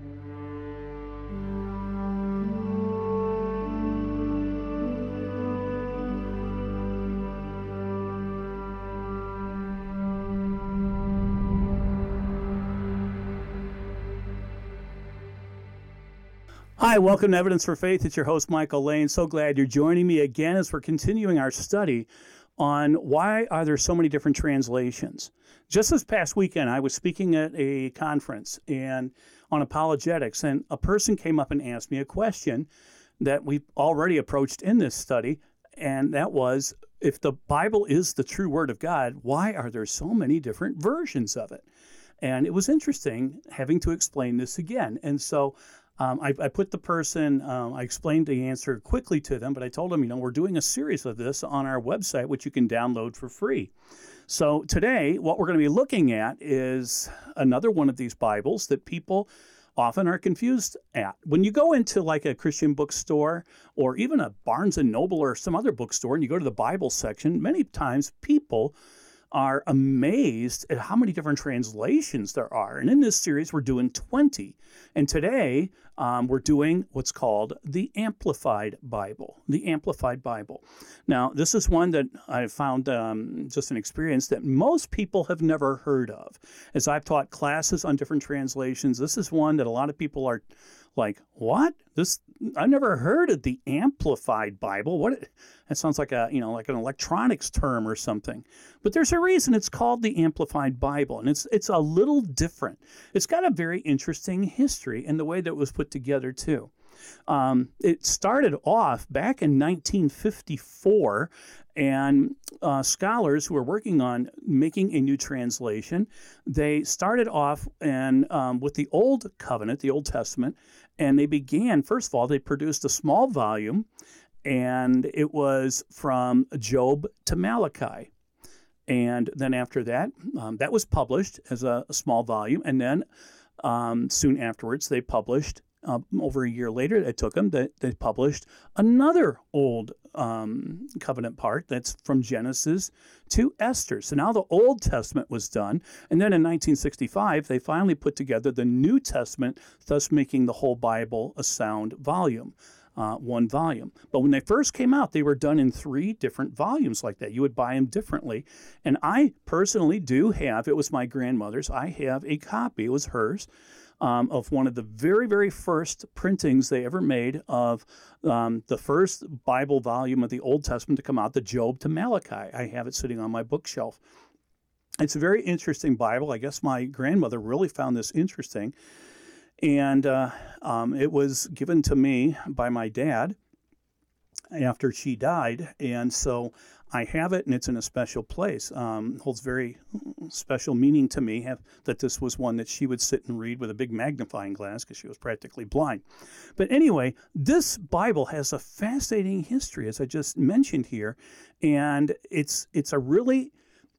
Hi, welcome to Evidence for Faith. It's your host, Michael Lane. So glad you're joining me again as we're continuing our study on why are there so many different translations. Just this past weekend, I was speaking at a conference and on apologetics, and a person came up and asked me a question that we've already approached in this study, and that was if the Bible is the true Word of God, why are there so many different versions of it? And it was interesting having to explain this again. And so um, I, I, put the person, um, I explained the answer quickly to them, but I told them, you know, we're doing a series of this on our website, which you can download for free. So today, what we're going to be looking at is another one of these Bibles that people often are confused at. When you go into like a Christian bookstore or even a Barnes and Noble or some other bookstore and you go to the Bible section, many times people are amazed at how many different translations there are. And in this series, we're doing 20. And today, um, we're doing what's called the Amplified Bible. The Amplified Bible. Now, this is one that I found um, just an experience that most people have never heard of. As I've taught classes on different translations, this is one that a lot of people are like, what? This I never heard of the amplified Bible. What that sounds like a, you know, like an electronics term or something. But there's a reason it's called the amplified Bible and it's it's a little different. It's got a very interesting history in the way that it was put together too. Um, it started off back in 1954, and uh, scholars who were working on making a new translation, they started off and um, with the Old Covenant, the Old Testament, and they began. First of all, they produced a small volume, and it was from Job to Malachi. And then after that, um, that was published as a, a small volume, and then um, soon afterwards, they published uh, over a year later, it took them that they published another old um, covenant part that's from Genesis to Esther. So now the Old Testament was done. And then in 1965, they finally put together the New Testament, thus making the whole Bible a sound volume. Uh, one volume. But when they first came out, they were done in three different volumes like that. You would buy them differently. And I personally do have, it was my grandmother's, I have a copy, it was hers um, of one of the very, very first printings they ever made of um, the first Bible volume of the Old Testament to come out, the Job to Malachi. I have it sitting on my bookshelf. It's a very interesting Bible. I guess my grandmother really found this interesting. And uh, um, it was given to me by my dad after she died. And so I have it, and it's in a special place. Um, holds very special meaning to me have, that this was one that she would sit and read with a big magnifying glass because she was practically blind. But anyway, this Bible has a fascinating history, as I just mentioned here, and it's it's a really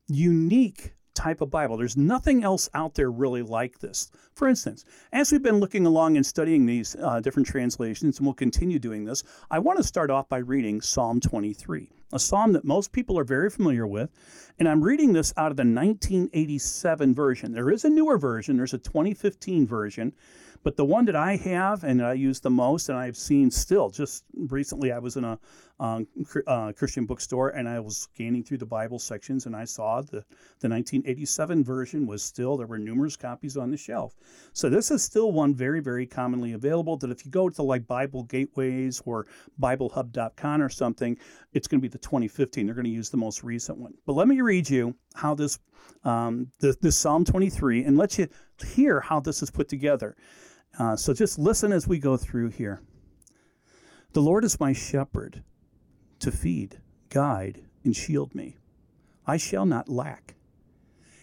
unique type of Bible. There's nothing else out there really like this. For instance, as we've been looking along and studying these uh, different translations, and we'll continue doing this, I want to start off by reading Psalm 23, a psalm that most people are very familiar with. And I'm reading this out of the 1987 version. There is a newer version, there's a 2015 version. But the one that I have and I use the most, and I've seen still, just recently I was in a um, uh, Christian bookstore and I was scanning through the Bible sections and I saw the, the 1987 version was still, there were numerous copies on the shelf. So this is still one very, very commonly available that if you go to like Bible Gateways or BibleHub.com or something, it's going to be the 2015. They're going to use the most recent one. But let me read you how this, um, the, Psalm 23 and let you hear how this is put together. Uh, so just listen as we go through here. The Lord is my shepherd to feed, guide, and shield me. I shall not lack.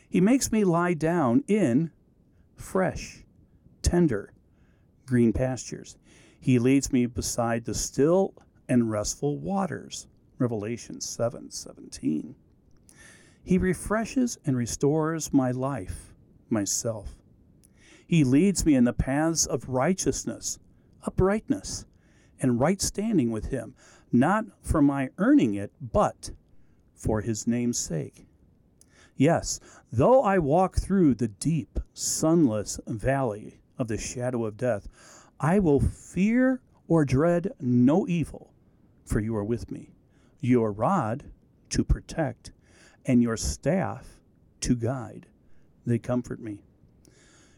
He makes me lie down in fresh, tender, green pastures. He leads me beside the still and restful waters. Revelation 7 17. He refreshes and restores my life, myself. He leads me in the paths of righteousness, uprightness, and right standing with Him, not for my earning it, but for His name's sake. Yes, though I walk through the deep, sunless valley of the shadow of death, I will fear or dread no evil, for you are with me. Your rod to protect, and your staff to guide, they comfort me.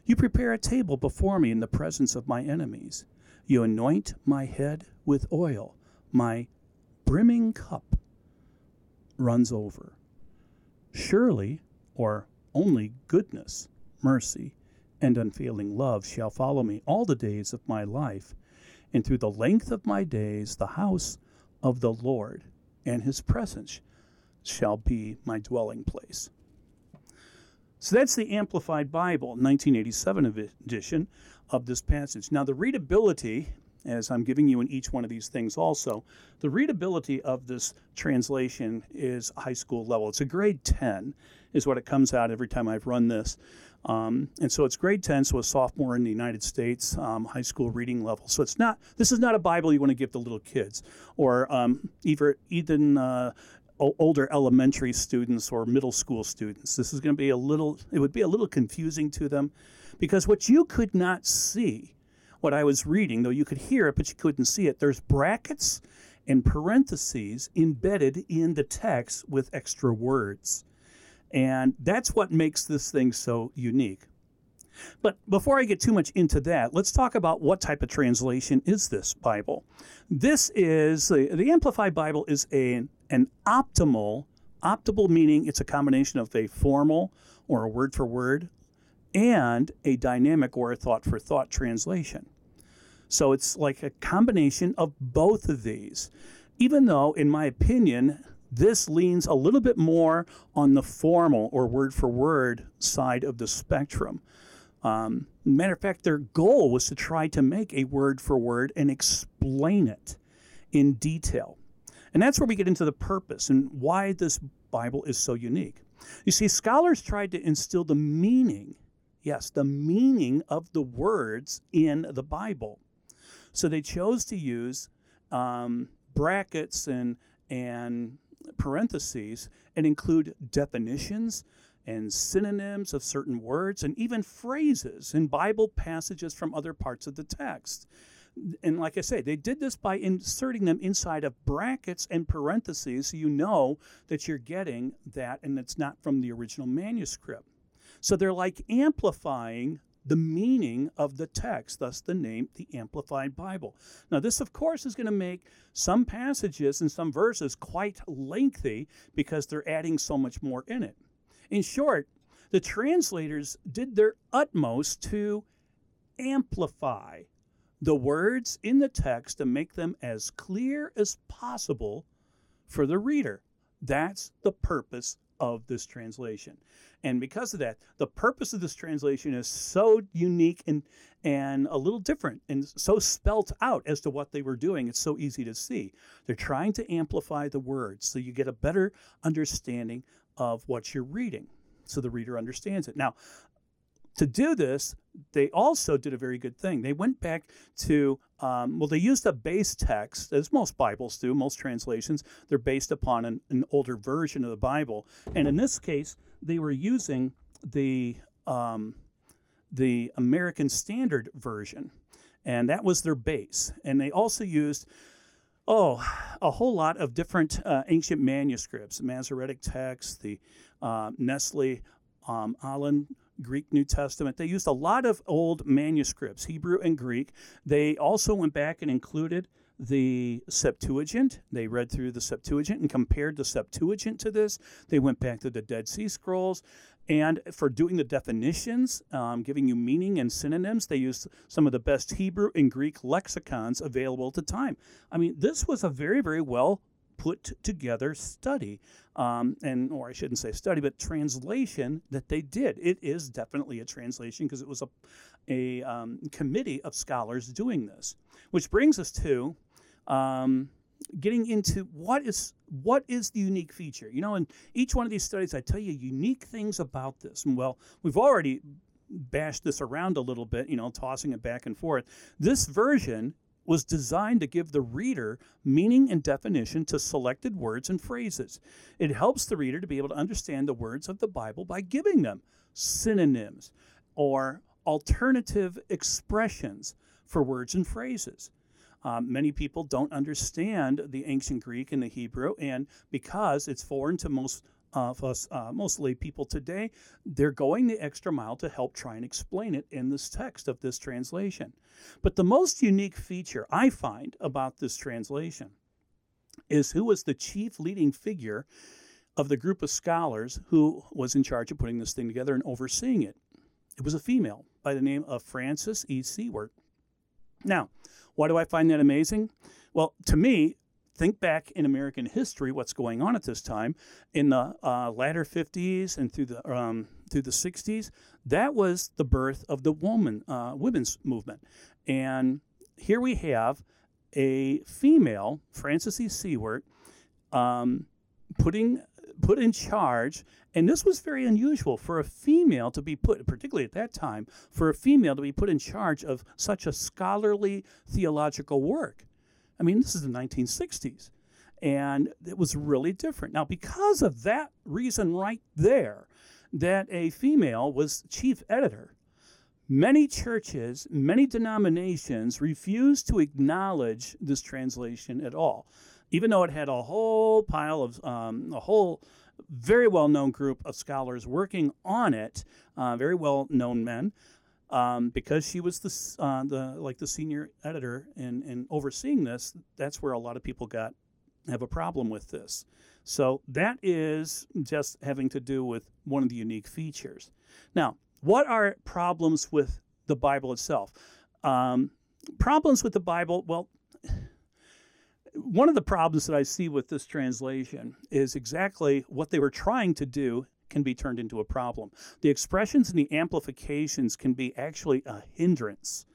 You prepare a table before me in the presence of my enemies. You anoint my head with oil. My brimming cup runs over. Surely, or only goodness, mercy, and unfailing love shall follow me all the days of my life, and through the length of my days the house of the Lord and his presence shall be my dwelling place. So that's the Amplified Bible, 1987 edition of this passage. Now, the readability, as I'm giving you in each one of these things also, the readability of this translation is high school level. It's a grade 10, is what it comes out every time I've run this. Um, and so it's grade 10, so a sophomore in the United States, um, high school reading level. So it's not, this is not a Bible you want to give to little kids or um, even, even uh, older elementary students or middle school students. This is going to be a little, it would be a little confusing to them because what you could not see, what I was reading, though you could hear it, but you couldn't see it, there's brackets and parentheses embedded in the text with extra words. And that's what makes this thing so unique. But before I get too much into that, let's talk about what type of translation is this Bible. This is the, the Amplified Bible is a, an optimal, optimal meaning it's a combination of a formal or a word for word and a dynamic or a thought for thought translation. So it's like a combination of both of these. Even though, in my opinion, this leans a little bit more on the formal or word for word side of the spectrum. Um, matter of fact, their goal was to try to make a word for word and explain it in detail. And that's where we get into the purpose and why this Bible is so unique. You see, scholars tried to instill the meaning, yes, the meaning of the words in the Bible. So they chose to use um, brackets and, and parentheses and include definitions and synonyms of certain words and even phrases in Bible passages from other parts of the text. And like I say, they did this by inserting them inside of brackets and parentheses so you know that you're getting that and it's not from the original manuscript. So they're like amplifying the meaning of the text, thus the name, the Amplified Bible. Now, this, of course, is going to make some passages and some verses quite lengthy because they're adding so much more in it. In short, the translators did their utmost to amplify the words in the text to make them as clear as possible for the reader. That's the purpose of this translation. And because of that, the purpose of this translation is so unique and and a little different and so spelt out as to what they were doing. It's so easy to see. They're trying to amplify the words so you get a better understanding of what you're reading so the reader understands it. Now, to do this, they also did a very good thing. They went back to, um, well, they used a base text, as most Bibles do, most translations. They're based upon an, an older version of the Bible. And in this case, they were using the, um, the American Standard Version. And that was their base. And they also used oh, a whole lot of different uh, ancient manuscripts, Masoretic texts, the uh, Nestle um, Aland Greek New Testament. They used a lot of old manuscripts, Hebrew and Greek. They also went back and included the Septuagint. They read through the Septuagint and compared the Septuagint to this. They went back to the Dead Sea Scrolls. And for doing the definitions, um, giving you meaning and synonyms, they used some of the best Hebrew and Greek lexicons available at the time. I mean, this was a very, very well put together study, um, and or I shouldn't say study, but translation that they did. It is definitely a translation because it was a a um, committee of scholars doing this, which brings us to um, getting into what is what is the unique feature. You know, in each one of these studies, I tell you unique things about this. And well, we've already bashed this around a little bit, you know, tossing it back and forth. This version was designed to give the reader meaning and definition to selected words and phrases. It helps the reader to be able to understand the words of the Bible by giving them synonyms or alternative expressions for words and phrases. Um, many people don't understand the ancient Greek and the Hebrew, and because it's foreign to most of us, uh, mostly people today, they're going the extra mile to help try and explain it in this text of this translation. But the most unique feature I find about this translation is who was the chief leading figure of the group of scholars who was in charge of putting this thing together and overseeing it. It was a female by the name of Frances E. Siewert. Now, why do I find that amazing? Well, to me, think back in American history, what's going on at this time in the uh, latter 50s and through the um, through the 60s. That was the birth of the woman uh, women's movement, and here we have a female, Frances E. Siewert, um, putting put in charge, and this was very unusual for a female to be put, particularly at that time, for a female to be put in charge of such a scholarly theological work. I mean, this is the 1960s, and it was really different. Now, because of that reason right there, that a female was chief editor, many churches, many denominations refused to acknowledge this translation at all even though it had a whole pile of um, a whole very well known group of scholars working on it, uh, very well known men. Um, because she was the, uh, the like the senior editor and, and overseeing this, that's where a lot of people got have a problem with this. So that is just having to do with one of the unique features. Now, what are problems with the Bible itself? Um, problems with the Bible, well, one of the problems that I see with this translation is exactly what they were trying to do can be turned into a problem. The expressions and the amplifications can be actually a hindrance,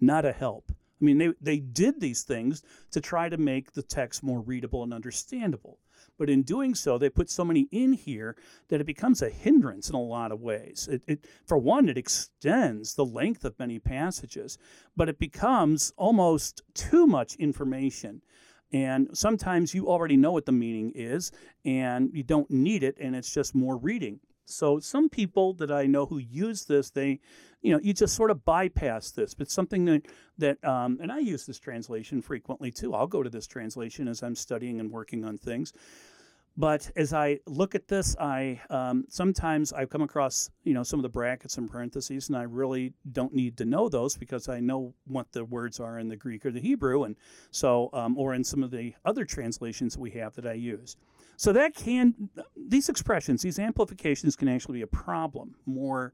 not a help. I mean, they, they did these things to try to make the text more readable and understandable. But in doing so, they put so many in here that it becomes a hindrance in a lot of ways. It, it, for one, it extends the length of many passages, but it becomes almost too much information. And sometimes you already know what the meaning is and you don't need it and it's just more reading. So some people that I know who use this, they, you know, you just sort of bypass this. But something that that, um, and I use this translation frequently too. I'll go to this translation as I'm studying and working on things. But as I look at this, I um, sometimes I come across you know some of the brackets and parentheses, and I really don't need to know those because I know what the words are in the Greek or the Hebrew, and so um, or in some of the other translations we have that I use. So that can these expressions, these amplifications, can actually be a problem more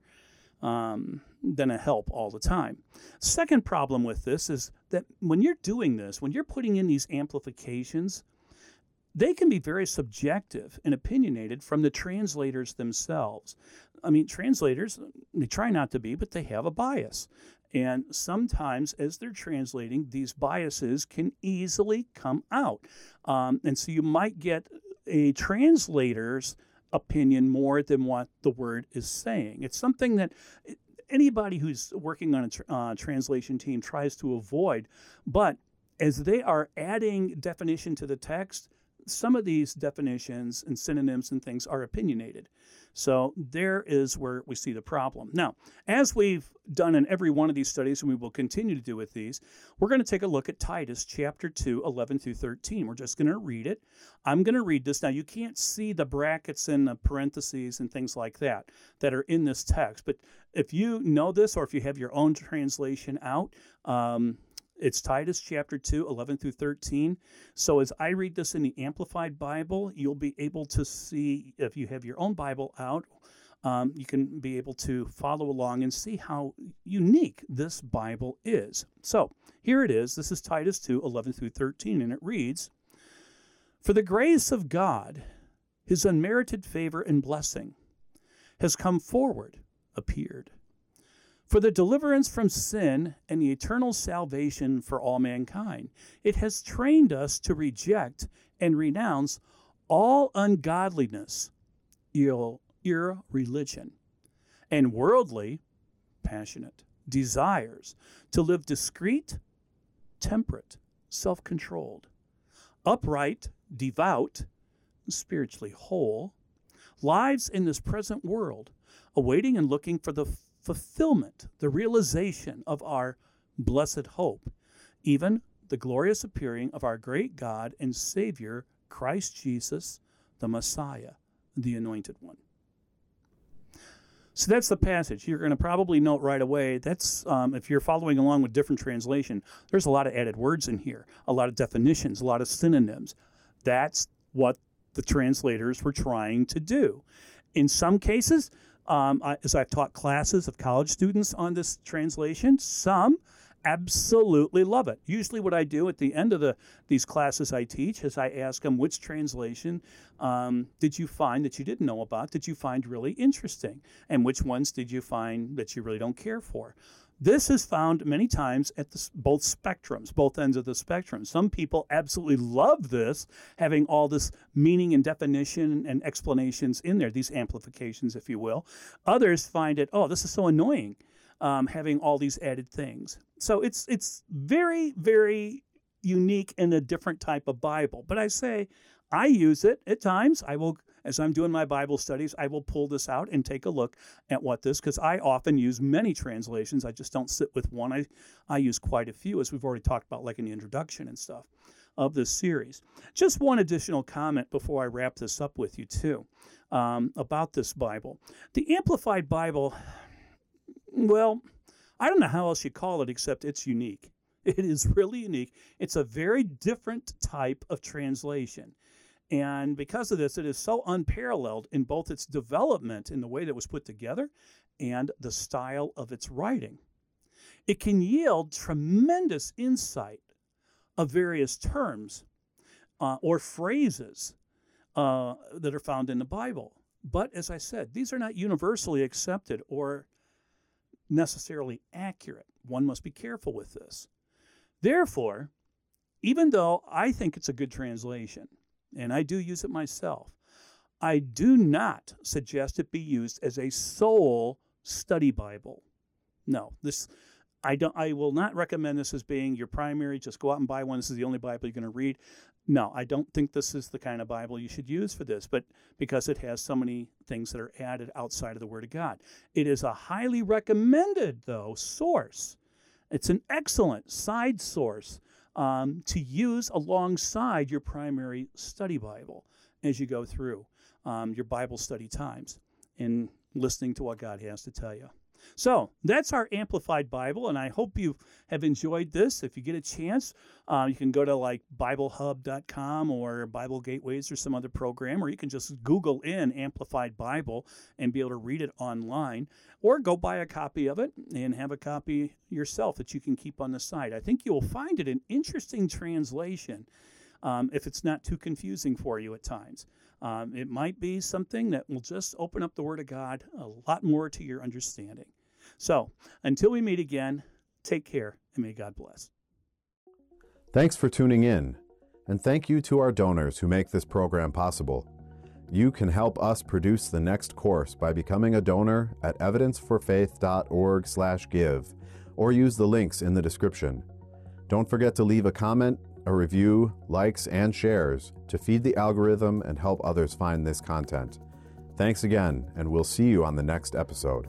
um, than a help all the time. Second problem with this is that when you're doing this, when you're putting in these amplifications they can be very subjective and opinionated from the translators themselves. I mean, translators, they try not to be, but they have a bias. And sometimes, as they're translating, these biases can easily come out. Um, and so you might get a translator's opinion more than what the word is saying. It's something that anybody who's working on a uh, translation team tries to avoid. But as they are adding definition to the text, some of these definitions and synonyms and things are opinionated. So there is where we see the problem. Now, as we've done in every one of these studies, and we will continue to do with these, we're going to take a look at Titus chapter 2, 11 through 13. We're just going to read it. I'm going to read this. Now, you can't see the brackets and the parentheses and things like that that are in this text, but if you know this or if you have your own translation out, um, it's Titus chapter 2, 11 through 13. So as I read this in the Amplified Bible, you'll be able to see, if you have your own Bible out, um, you can be able to follow along and see how unique this Bible is. So here it is. This is Titus 2, 11 through 13, and it reads For the grace of God, his unmerited favor and blessing, has come forward, appeared for the deliverance from sin and the eternal salvation for all mankind. It has trained us to reject and renounce all ungodliness, irreligion, and worldly, passionate desires, to live discreet, temperate, self controlled, upright, devout, spiritually whole, lives in this present world, awaiting and looking for the fulfillment, the realization of our blessed hope, even the glorious appearing of our great God and Savior, Christ Jesus, the Messiah, the Anointed One. So that's the passage. You're going to probably note right away. That's um, if you're following along with different translation. There's a lot of added words in here, a lot of definitions, a lot of synonyms. That's what the translators were trying to do. In some cases, um, I, as I've taught classes of college students on this translation, some absolutely love it. Usually, what I do at the end of the these classes I teach is I ask them which translation um, did you find that you didn't know about, that you find really interesting, and which ones did you find that you really don't care for. This is found many times at the, both spectrums, both ends of the spectrum. Some people absolutely love this, having all this meaning and definition and explanations in there, these amplifications, if you will. Others find it, oh, this is so annoying um, having all these added things. So it's it's very very unique and a different type of Bible. But I say I use it at times. I will as I'm doing my Bible studies, I will pull this out and take a look at what this because I often use many translations. I just don't sit with one. I I use quite a few as we've already talked about like in the introduction and stuff of this series. Just one additional comment before I wrap this up with you too um, about this Bible. The Amplified Bible well, I don't know how else you call it except it's unique. It is really unique. It's a very different type of translation. And because of this, it is so unparalleled in both its development in the way that it was put together and the style of its writing. It can yield tremendous insight of various terms uh, or phrases uh, that are found in the Bible. But as I said, these are not universally accepted or necessarily accurate. One must be careful with this. Therefore, even though I think it's a good translation, and I do use it myself, I do not suggest it be used as a sole study Bible. No, this I don't I will not recommend this as being your primary. Just go out and buy one. This is the only Bible you're going to read. No, I don't think this is the kind of Bible you should use for this, but because it has so many things that are added outside of the Word of God. It is a highly recommended, though, source. It's an excellent side source um, to use alongside your primary study Bible as you go through um, your Bible study times in listening to what God has to tell you. So that's our Amplified Bible, and I hope you have enjoyed this. If you get a chance, uh, you can go to like BibleHub.com or Bible Gateways or some other program, or you can just Google in Amplified Bible and be able to read it online, or go buy a copy of it and have a copy yourself that you can keep on the side. I think you will find it an interesting translation. Um, if it's not too confusing for you at times. Um, it might be something that will just open up the Word of God a lot more to your understanding. So until we meet again, take care and may God bless. Thanks for tuning in, and thank you to our donors who make this program possible. You can help us produce the next course by becoming a donor at evidenceforfaith.org/give or use the links in the description. Don't forget to leave a comment, a review, likes, and shares to feed the algorithm and help others find this content. Thanks again, and we'll see you on the next episode.